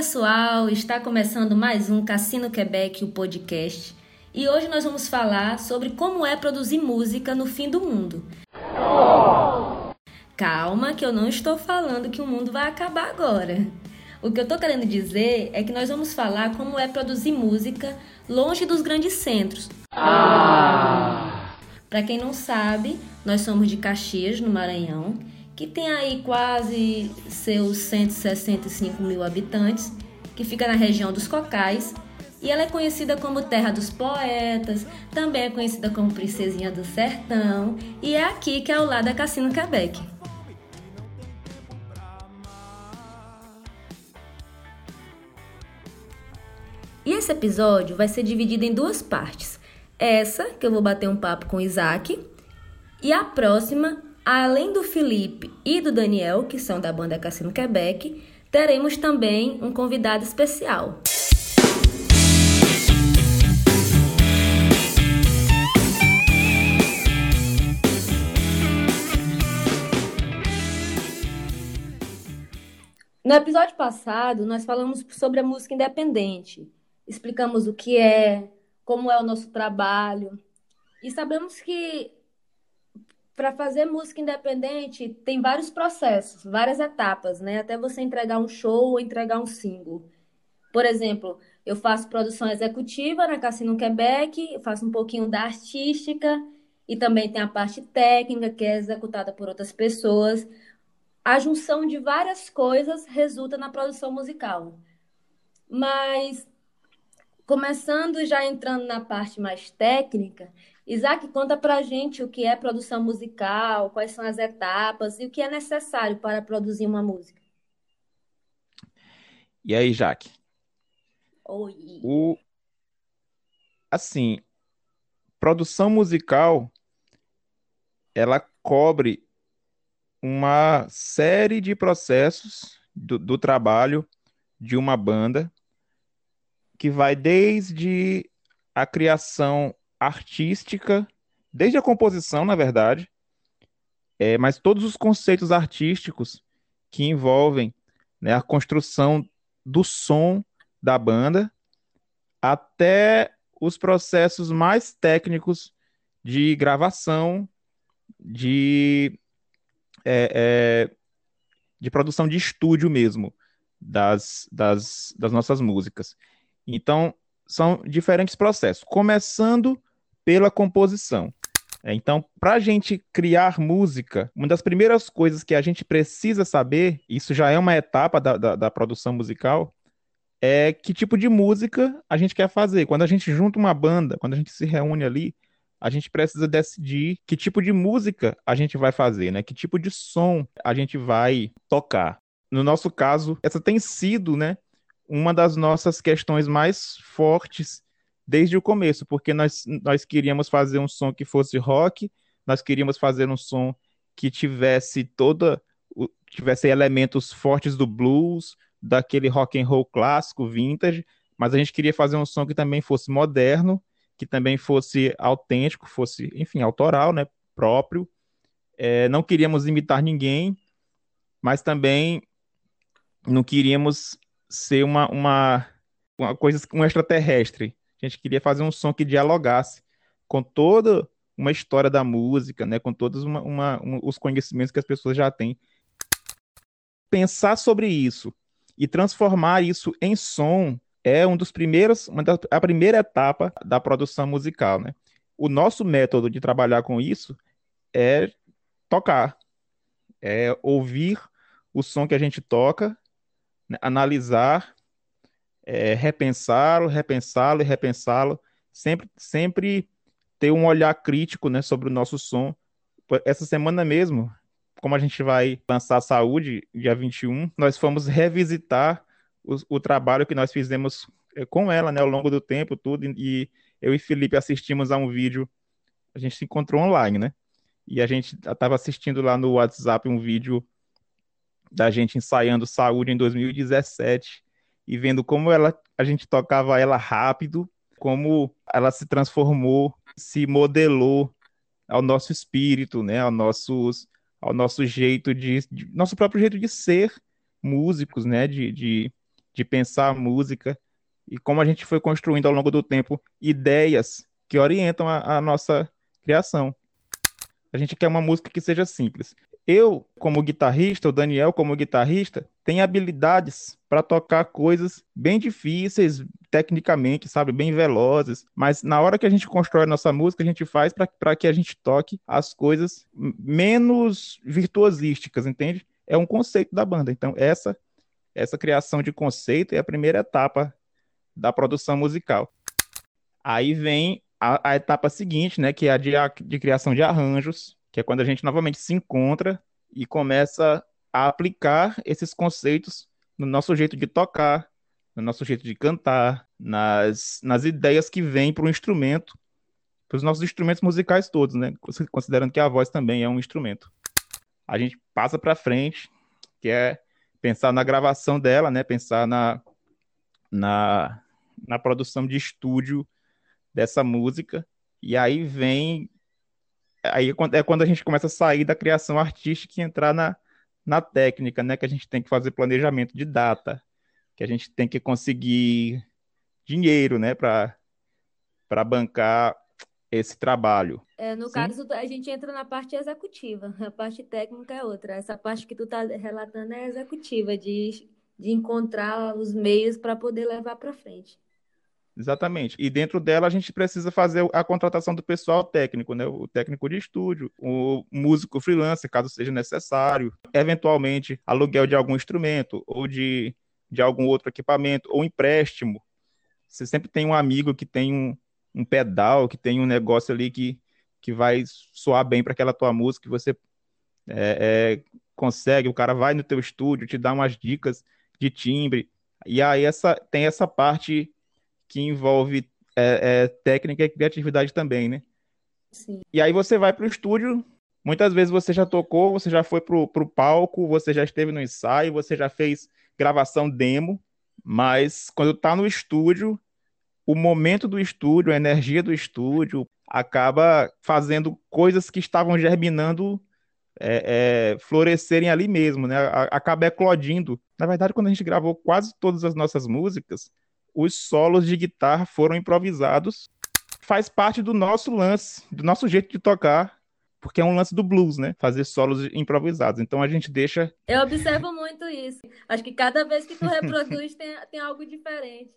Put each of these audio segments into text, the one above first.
pessoal, está começando mais um Cassino Quebec, o podcast. E hoje nós vamos falar sobre como é produzir música no fim do mundo. Calma, que eu não estou falando que o mundo vai acabar agora. O que eu estou querendo dizer é que nós vamos falar como é produzir música longe dos grandes centros. Ah. Para quem não sabe, nós somos de Caxias, no Maranhão, que tem aí quase seus 165 mil habitantes, que fica na região dos Cocais, e ela é conhecida como Terra dos Poetas, também é conhecida como Princesinha do Sertão, e é aqui que é ao lado da Cassino Quebec. E esse episódio vai ser dividido em duas partes. Essa, que eu vou bater um papo com Isaac, e a próxima, além do Felipe e do Daniel, que são da banda Cassino Quebec, teremos também um convidado especial. No episódio passado, nós falamos sobre a música independente. Explicamos o que é, como é o nosso trabalho. E sabemos que para fazer música independente tem vários processos, várias etapas, né? Até você entregar um show ou entregar um single. Por exemplo, eu faço produção executiva na Cassino Quebec, faço um pouquinho da artística e também tem a parte técnica que é executada por outras pessoas. A junção de várias coisas resulta na produção musical. Mas começando já entrando na parte mais técnica, Isaac, conta pra gente o que é produção musical, quais são as etapas e o que é necessário para produzir uma música. E aí, Jaque? Oi. O... Assim, produção musical, ela cobre uma série de processos do, do trabalho de uma banda que vai desde a criação artística, desde a composição, na verdade, é, mas todos os conceitos artísticos que envolvem né, a construção do som da banda, até os processos mais técnicos de gravação, de, é, é, de produção de estúdio mesmo das, das, das nossas músicas. Então, são diferentes processos, começando pela composição. É, então, para a gente criar música, uma das primeiras coisas que a gente precisa saber, isso já é uma etapa da, da, da, produção musical, é que tipo de música a gente quer fazer. Quando a gente junta uma banda, quando a gente se reúne ali, a gente precisa decidir que tipo de música a gente vai fazer, né? Que tipo de som a gente vai tocar. No nosso caso, essa tem sido, né, uma das nossas questões mais fortes desde o começo, porque nós, nós queríamos fazer um som que fosse rock, nós queríamos fazer um som que tivesse toda tivesse elementos fortes do blues, daquele rock and roll clássico, vintage, mas a gente queria fazer um som que também fosse moderno, que também fosse autêntico, fosse, enfim, autoral, né, próprio. É, não queríamos imitar ninguém, mas também não queríamos ser uma, uma, uma coisa, um extraterrestre. A gente queria fazer um som que dialogasse com toda uma história da música, né, com todos uma, uma, um, os conhecimentos que as pessoas já têm. Pensar sobre isso e transformar isso em som é um dos primeiros, uma da, a primeira etapa da produção musical, né? O nosso método de trabalhar com isso é tocar, é ouvir o som que a gente toca, analisar é, repensá-lo, repensá-lo e repensá-lo, sempre, sempre ter um olhar crítico né, sobre o nosso som. Essa semana mesmo, como a gente vai lançar a Saúde, dia 21, nós fomos revisitar o, o trabalho que nós fizemos é, com ela né, ao longo do tempo, tudo, e eu e Felipe assistimos a um vídeo, a gente se encontrou online, né? E a gente estava assistindo lá no WhatsApp um vídeo da gente ensaiando Saúde em 2017 e vendo como ela, a gente tocava ela rápido, como ela se transformou, se modelou ao nosso espírito, né, ao nossos, ao nosso jeito de, de nosso próprio jeito de ser músicos, né, de, de, de pensar a música e como a gente foi construindo ao longo do tempo ideias que orientam a, a nossa criação. A gente quer uma música que seja simples. Eu, como guitarrista, o Daniel, como guitarrista, tem habilidades para tocar coisas bem difíceis tecnicamente, sabe, bem velozes, mas na hora que a gente constrói a nossa música, a gente faz para que a gente toque as coisas menos virtuosísticas, entende? É um conceito da banda. Então, essa essa criação de conceito é a primeira etapa da produção musical. Aí vem a, a etapa seguinte, né, que é a de, a de criação de arranjos, que é quando a gente novamente se encontra e começa a aplicar esses conceitos no nosso jeito de tocar, no nosso jeito de cantar, nas, nas ideias que vêm para o instrumento, para os nossos instrumentos musicais todos, né? Considerando que a voz também é um instrumento. A gente passa para frente, que é pensar na gravação dela, né? Pensar na, na, na produção de estúdio dessa música. E aí vem. Aí é, é quando a gente começa a sair da criação artística e entrar na, na técnica, né? Que a gente tem que fazer planejamento de data, que a gente tem que conseguir dinheiro, né? Para bancar esse trabalho. É, no Sim? caso, a gente entra na parte executiva, a parte técnica é outra. Essa parte que tu está relatando é executiva, de, de encontrar os meios para poder levar para frente. Exatamente. E dentro dela a gente precisa fazer a contratação do pessoal técnico, né? O técnico de estúdio, o músico freelancer, caso seja necessário, eventualmente aluguel de algum instrumento ou de, de algum outro equipamento ou empréstimo. Você sempre tem um amigo que tem um, um pedal, que tem um negócio ali que, que vai soar bem para aquela tua música, que você é, é, consegue, o cara vai no teu estúdio, te dá umas dicas de timbre, e aí essa, tem essa parte que envolve é, é técnica e criatividade também, né? Sim. E aí você vai para o estúdio, muitas vezes você já tocou, você já foi para o palco, você já esteve no ensaio, você já fez gravação demo, mas quando tá no estúdio, o momento do estúdio, a energia do estúdio, acaba fazendo coisas que estavam germinando é, é, florescerem ali mesmo, né? Acaba eclodindo. Na verdade, quando a gente gravou quase todas as nossas músicas, os solos de guitarra foram improvisados. Faz parte do nosso lance, do nosso jeito de tocar, porque é um lance do blues, né? Fazer solos improvisados. Então a gente deixa. Eu observo muito isso. Acho que cada vez que tu reproduz tem, tem algo diferente.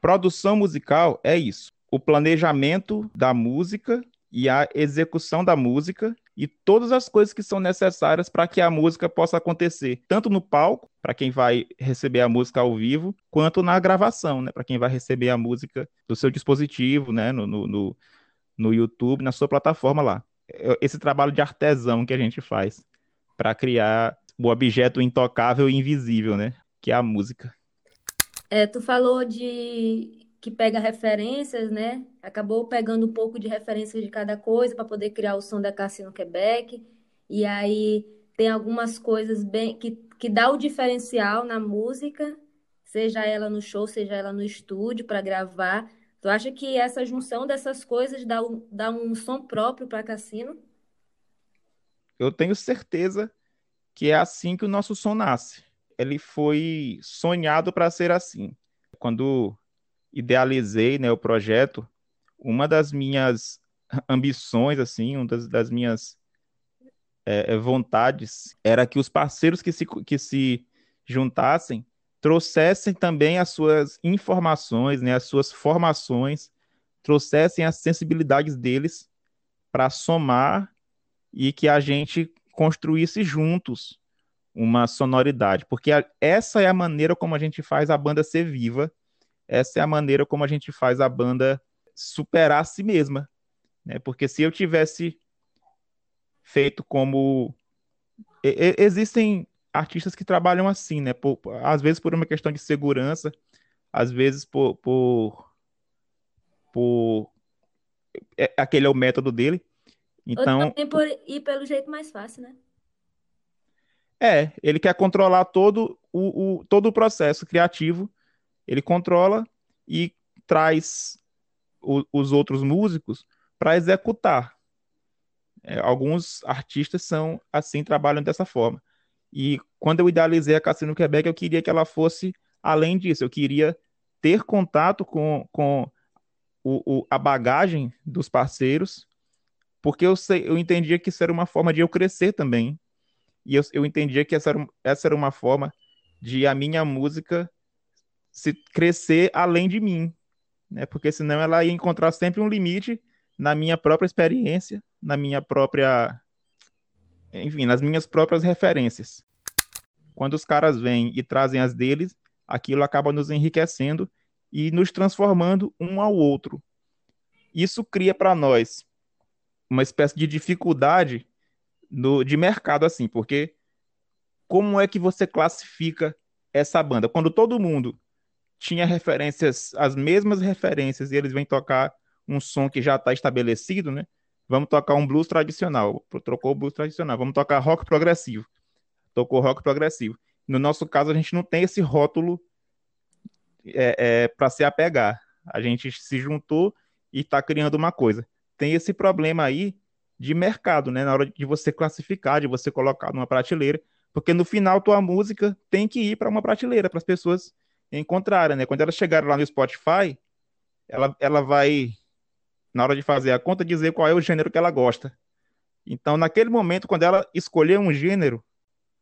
Produção musical é isso. O planejamento da música e a execução da música e todas as coisas que são necessárias para que a música possa acontecer, tanto no palco, para quem vai receber a música ao vivo, quanto na gravação, né, para quem vai receber a música do seu dispositivo, né, no, no, no YouTube, na sua plataforma lá. É, esse trabalho de artesão que a gente faz para criar o objeto intocável e invisível, né, que é a música. É, tu falou de que pega referências, né? Acabou pegando um pouco de referências de cada coisa para poder criar o som da Cassino Quebec. E aí tem algumas coisas bem que, que dá o diferencial na música, seja ela no show, seja ela no estúdio para gravar. Tu acha que essa junção dessas coisas dá um, dá um som próprio para Cassino? Eu tenho certeza que é assim que o nosso som nasce ele foi sonhado para ser assim. Quando idealizei né, o projeto, uma das minhas ambições, assim, uma das, das minhas é, é, vontades era que os parceiros que se, que se juntassem trouxessem também as suas informações, né, as suas formações, trouxessem as sensibilidades deles para somar e que a gente construísse juntos uma sonoridade, porque a, essa é a maneira como a gente faz a banda ser viva, essa é a maneira como a gente faz a banda superar a si mesma, né? Porque se eu tivesse feito como e, existem artistas que trabalham assim, né? Por, às vezes por uma questão de segurança, às vezes por, por, por... É, aquele é o método dele. Então, Ou por ir pelo jeito mais fácil, né? É, ele quer controlar todo o, o, todo o processo criativo, ele controla e traz o, os outros músicos para executar. É, alguns artistas são assim, trabalham dessa forma. E quando eu idealizei a Cassino Quebec, eu queria que ela fosse além disso, eu queria ter contato com, com o, o, a bagagem dos parceiros, porque eu, sei, eu entendia que isso era uma forma de eu crescer também. E eu, eu entendia que essa era, essa era uma forma de a minha música se crescer além de mim, né? Porque senão ela ia encontrar sempre um limite na minha própria experiência, na minha própria, enfim, nas minhas próprias referências. Quando os caras vêm e trazem as deles, aquilo acaba nos enriquecendo e nos transformando um ao outro. Isso cria para nós uma espécie de dificuldade no, de mercado, assim, porque como é que você classifica essa banda? Quando todo mundo tinha referências, as mesmas referências, e eles vêm tocar um som que já está estabelecido, né? Vamos tocar um blues tradicional, trocou o blues tradicional, vamos tocar rock progressivo, tocou rock progressivo. No nosso caso, a gente não tem esse rótulo é, é, para se apegar. A gente se juntou e está criando uma coisa. Tem esse problema aí de mercado, né? Na hora de você classificar, de você colocar numa prateleira, porque no final tua música tem que ir para uma prateleira para as pessoas encontrarem, né? Quando elas chegarem lá no Spotify, ela, ela vai na hora de fazer a conta dizer qual é o gênero que ela gosta. Então, naquele momento, quando ela escolher um gênero,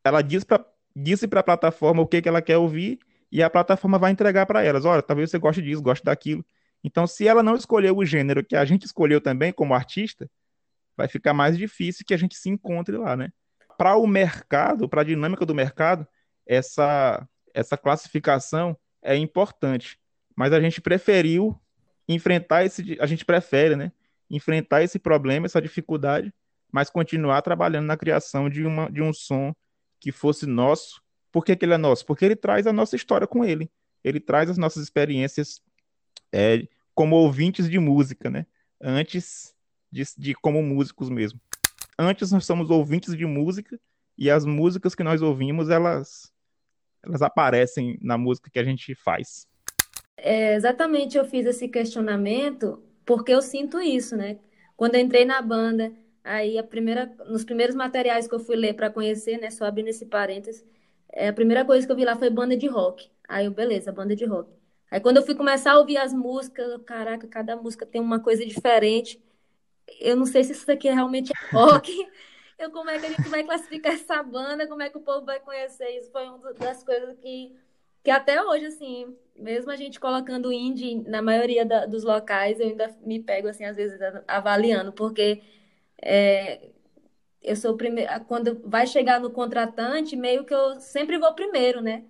ela diz para disse para a plataforma o que, que ela quer ouvir e a plataforma vai entregar para elas. Olha, talvez você goste disso, goste daquilo. Então, se ela não escolher o gênero que a gente escolheu também como artista, vai ficar mais difícil que a gente se encontre lá, né? Para o mercado, para a dinâmica do mercado, essa essa classificação é importante, mas a gente preferiu enfrentar esse, a gente prefere, né? Enfrentar esse problema, essa dificuldade, mas continuar trabalhando na criação de, uma, de um som que fosse nosso, por que, que, ele é nosso? Porque ele traz a nossa história com ele. Ele traz as nossas experiências é, como ouvintes de música, né? Antes de, de como músicos mesmo. Antes nós somos ouvintes de música e as músicas que nós ouvimos, elas, elas aparecem na música que a gente faz. É, exatamente, eu fiz esse questionamento porque eu sinto isso, né? Quando eu entrei na banda, aí a primeira, nos primeiros materiais que eu fui ler para conhecer, né? Só abrindo esse parênteses, é, a primeira coisa que eu vi lá foi banda de rock. Aí eu, beleza, banda de rock. Aí quando eu fui começar a ouvir as músicas, eu, caraca, cada música tem uma coisa diferente. Eu não sei se isso daqui realmente é rock. eu, como é que a gente vai classificar essa banda? Como é que o povo vai conhecer isso? Foi uma das coisas que, que até hoje, assim, mesmo a gente colocando indie na maioria da, dos locais, eu ainda me pego, assim, às vezes avaliando, porque é, eu sou primeiro, quando vai chegar no contratante, meio que eu sempre vou primeiro, né?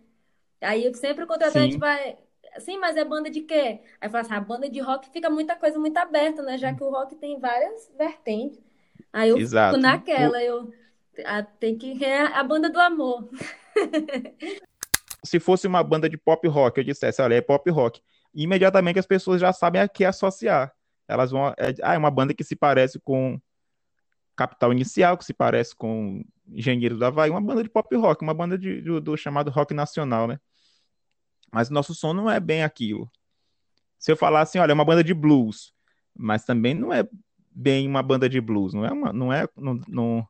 Aí sempre o contratante Sim. vai, sim, mas é banda de quê? Aí fala assim, a banda de rock fica muita coisa muito aberta, né? Já que o rock tem várias vertentes. Aí eu Exato. fico naquela, eu a, tem que é a banda do amor. Se fosse uma banda de pop rock, eu dissesse, olha, é pop rock, imediatamente as pessoas já sabem a que associar. Elas vão, é, ah, é uma banda que se parece com Capital Inicial, que se parece com Engenheiros da Havaí, uma banda de pop rock, uma banda de, do, do, chamado rock nacional, né? Mas nosso som não é bem aquilo. Se eu falar assim, olha, é uma banda de blues, mas também não é bem uma banda de blues, não é uma, não é, não, não,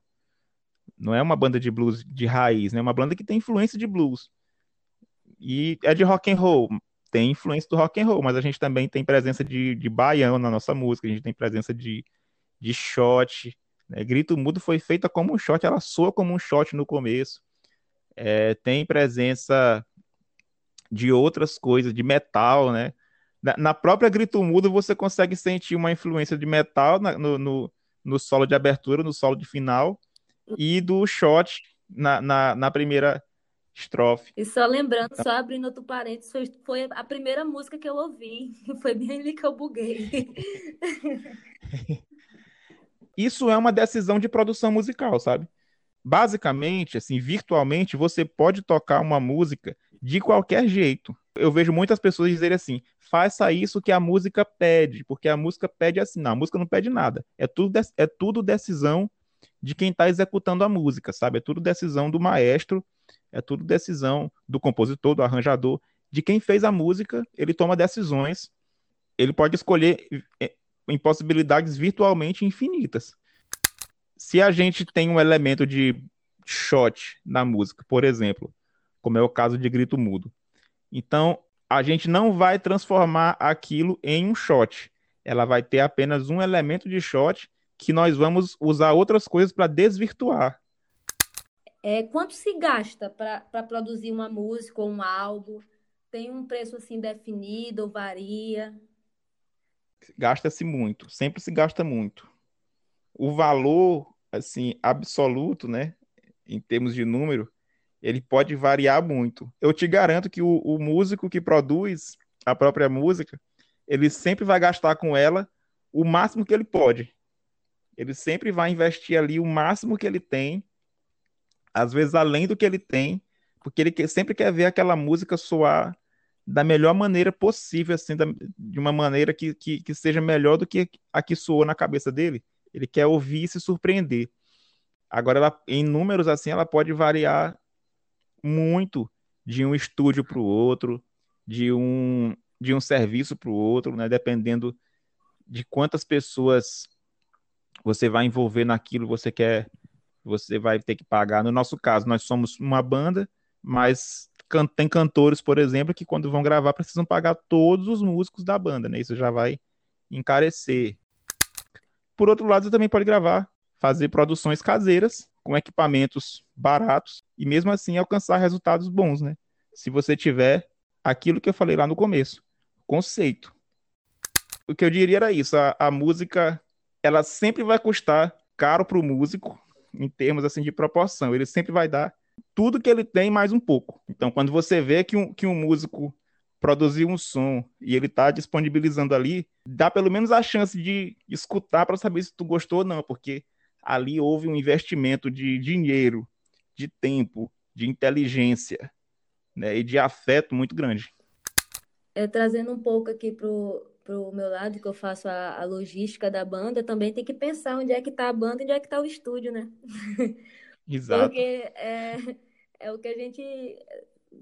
não é uma banda de blues de raiz, né? É uma banda que tem influência de blues. E é de rock and roll, tem influência do rock and roll, mas a gente também tem presença de, de baião na nossa música, a gente tem presença de, de shot, né? Grito Mudo foi feita como um shot, ela soa como um shot no começo. É, tem presença de outras coisas, de metal, né? Na, na, própria Grito Mudo você consegue sentir uma influência de metal na, no, no, no, solo de abertura, no solo de final, e do shot na, na, na primeira estrofe. E só lembrando, só abrindo outro parênteses, foi, foi a primeira música que eu ouvi. Foi bem ali que eu buguei. Isso é uma decisão de produção musical, sabe? Basicamente, assim, virtualmente, você pode tocar uma música de qualquer jeito. Eu vejo muitas pessoas dizerem assim: faça isso que a música pede, porque a música pede assim. Não, a música não pede nada. É tudo, é tudo decisão de quem está executando a música, sabe? É tudo decisão do maestro, é tudo decisão do compositor, do arranjador, de quem fez a música. Ele toma decisões. Ele pode escolher é, em possibilidades virtualmente infinitas. Se a gente tem um elemento de shot na música, por exemplo, como é o caso de grito mudo, Então, a gente não vai transformar aquilo em um shot. Ela vai ter apenas um elemento de shot que nós vamos usar outras coisas para desvirtuar. É, quanto se gasta para produzir uma música ou um álbum? Tem um preço assim definido ou varia? Gasta-se muito, sempre se gasta muito. O valor assim absoluto, né, em termos de número, ele pode variar muito. Eu te garanto que o, o músico que produz a própria música, ele sempre vai gastar com ela o máximo que ele pode. Ele sempre vai investir ali o máximo que ele tem, às vezes além do que ele tem, porque ele sempre quer ver aquela música soar da melhor maneira possível, assim, da, de uma maneira que, que, que, seja melhor do que a que soou na cabeça dele. Ele quer ouvir e se surpreender. Agora, ela, em números assim, ela pode variar muito de um estúdio para o outro, de um, de um serviço para o outro, né? dependendo de quantas pessoas você vai envolver naquilo, você quer, você vai ter que pagar. No nosso caso, nós somos uma banda, mas can tem cantores, por exemplo, que quando vão gravar precisam pagar todos os músicos da banda, né? Isso já vai encarecer. Por outro lado, você também pode gravar, fazer produções caseiras com equipamentos baratos e mesmo assim alcançar resultados bons, né? Se você tiver aquilo que eu falei lá no começo, conceito. O que eu diria era isso, a, a música ela sempre vai custar caro para o músico em termos assim de proporção. Ele sempre vai dar tudo que ele tem mais um pouco. Então, quando você vê que um, que um músico produziu um som e ele está disponibilizando ali, dá pelo menos a chance de escutar para saber se tu gostou ou não, porque ali houve um investimento de dinheiro, de tempo, de inteligência né, e de afeto muito grande. É, trazendo um pouco aqui pro pro meu lado, que eu faço a, a logística da banda, também tem que pensar onde é que está a banda e onde é que está o estúdio, né? Exato. Porque é, é o que a gente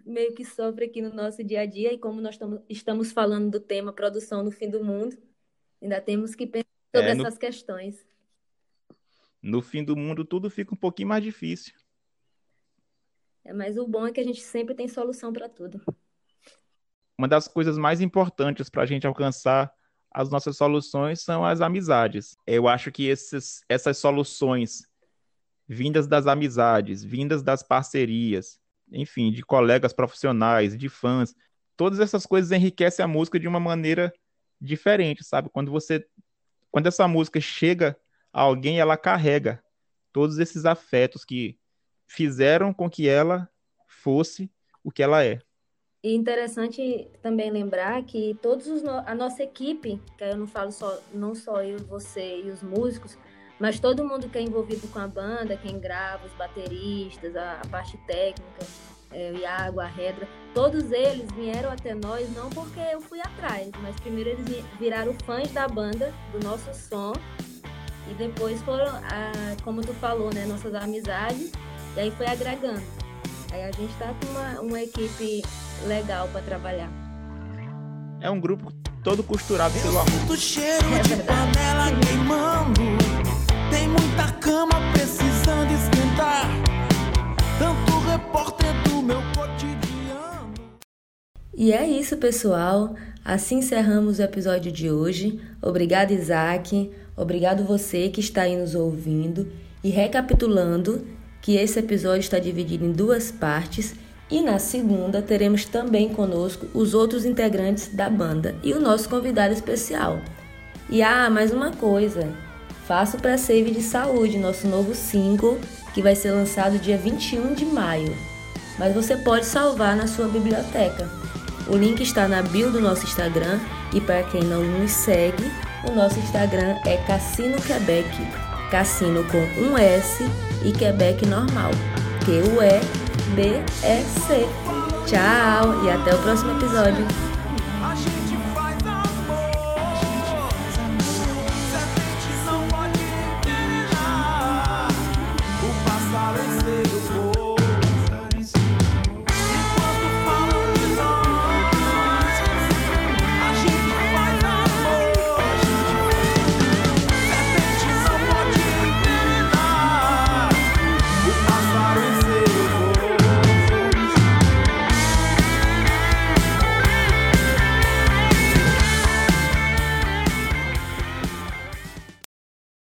meio que sofre aqui no nosso dia a dia, e como nós tamo, estamos falando do tema produção no fim do mundo, ainda temos que pensar sobre é, no, essas questões. No fim do mundo, tudo fica um pouquinho mais difícil. É, mas o bom é que a gente sempre tem solução para tudo. Uma das coisas mais importantes para a gente alcançar as nossas soluções são as amizades. Eu acho que esses, essas soluções vindas das amizades, vindas das parcerias, enfim, de colegas profissionais, de fãs. Todas essas coisas enriquecem a música de uma maneira diferente, sabe? Quando você quando essa música chega alguém, ela carrega todos esses afetos que fizeram com que ela fosse o que ela é. E interessante também lembrar que todos os no... a nossa equipe, que eu não falo só não só eu, você e os músicos, mas todo mundo que é envolvido com a banda, quem grava, os bateristas, a, a parte técnica, é, o Iago, a Redra, todos eles vieram até nós não porque eu fui atrás, mas primeiro eles viraram fãs da banda, do nosso som, e depois foram, a, como tu falou, né, nossas amizades, e aí foi agregando. Aí a gente tá com uma, uma equipe legal para trabalhar. É um grupo todo costurado pelo amor. cheiro é de panela queimando tem muita cama precisando esquentar. Tanto repórter do meu cotidiano. E é isso, pessoal. Assim encerramos o episódio de hoje. Obrigado, Isaac. Obrigado você que está aí nos ouvindo. E recapitulando que esse episódio está dividido em duas partes. E na segunda teremos também conosco os outros integrantes da banda e o nosso convidado especial. E ah, mais uma coisa. Faça o pré-save de saúde, nosso novo single, que vai ser lançado dia 21 de maio. Mas você pode salvar na sua biblioteca. O link está na bio do nosso Instagram e para quem não nos segue, o nosso Instagram é Cassino Quebec. Cassino com um S e Quebec normal. Q-U-E-B-E-C. Tchau e até o próximo episódio.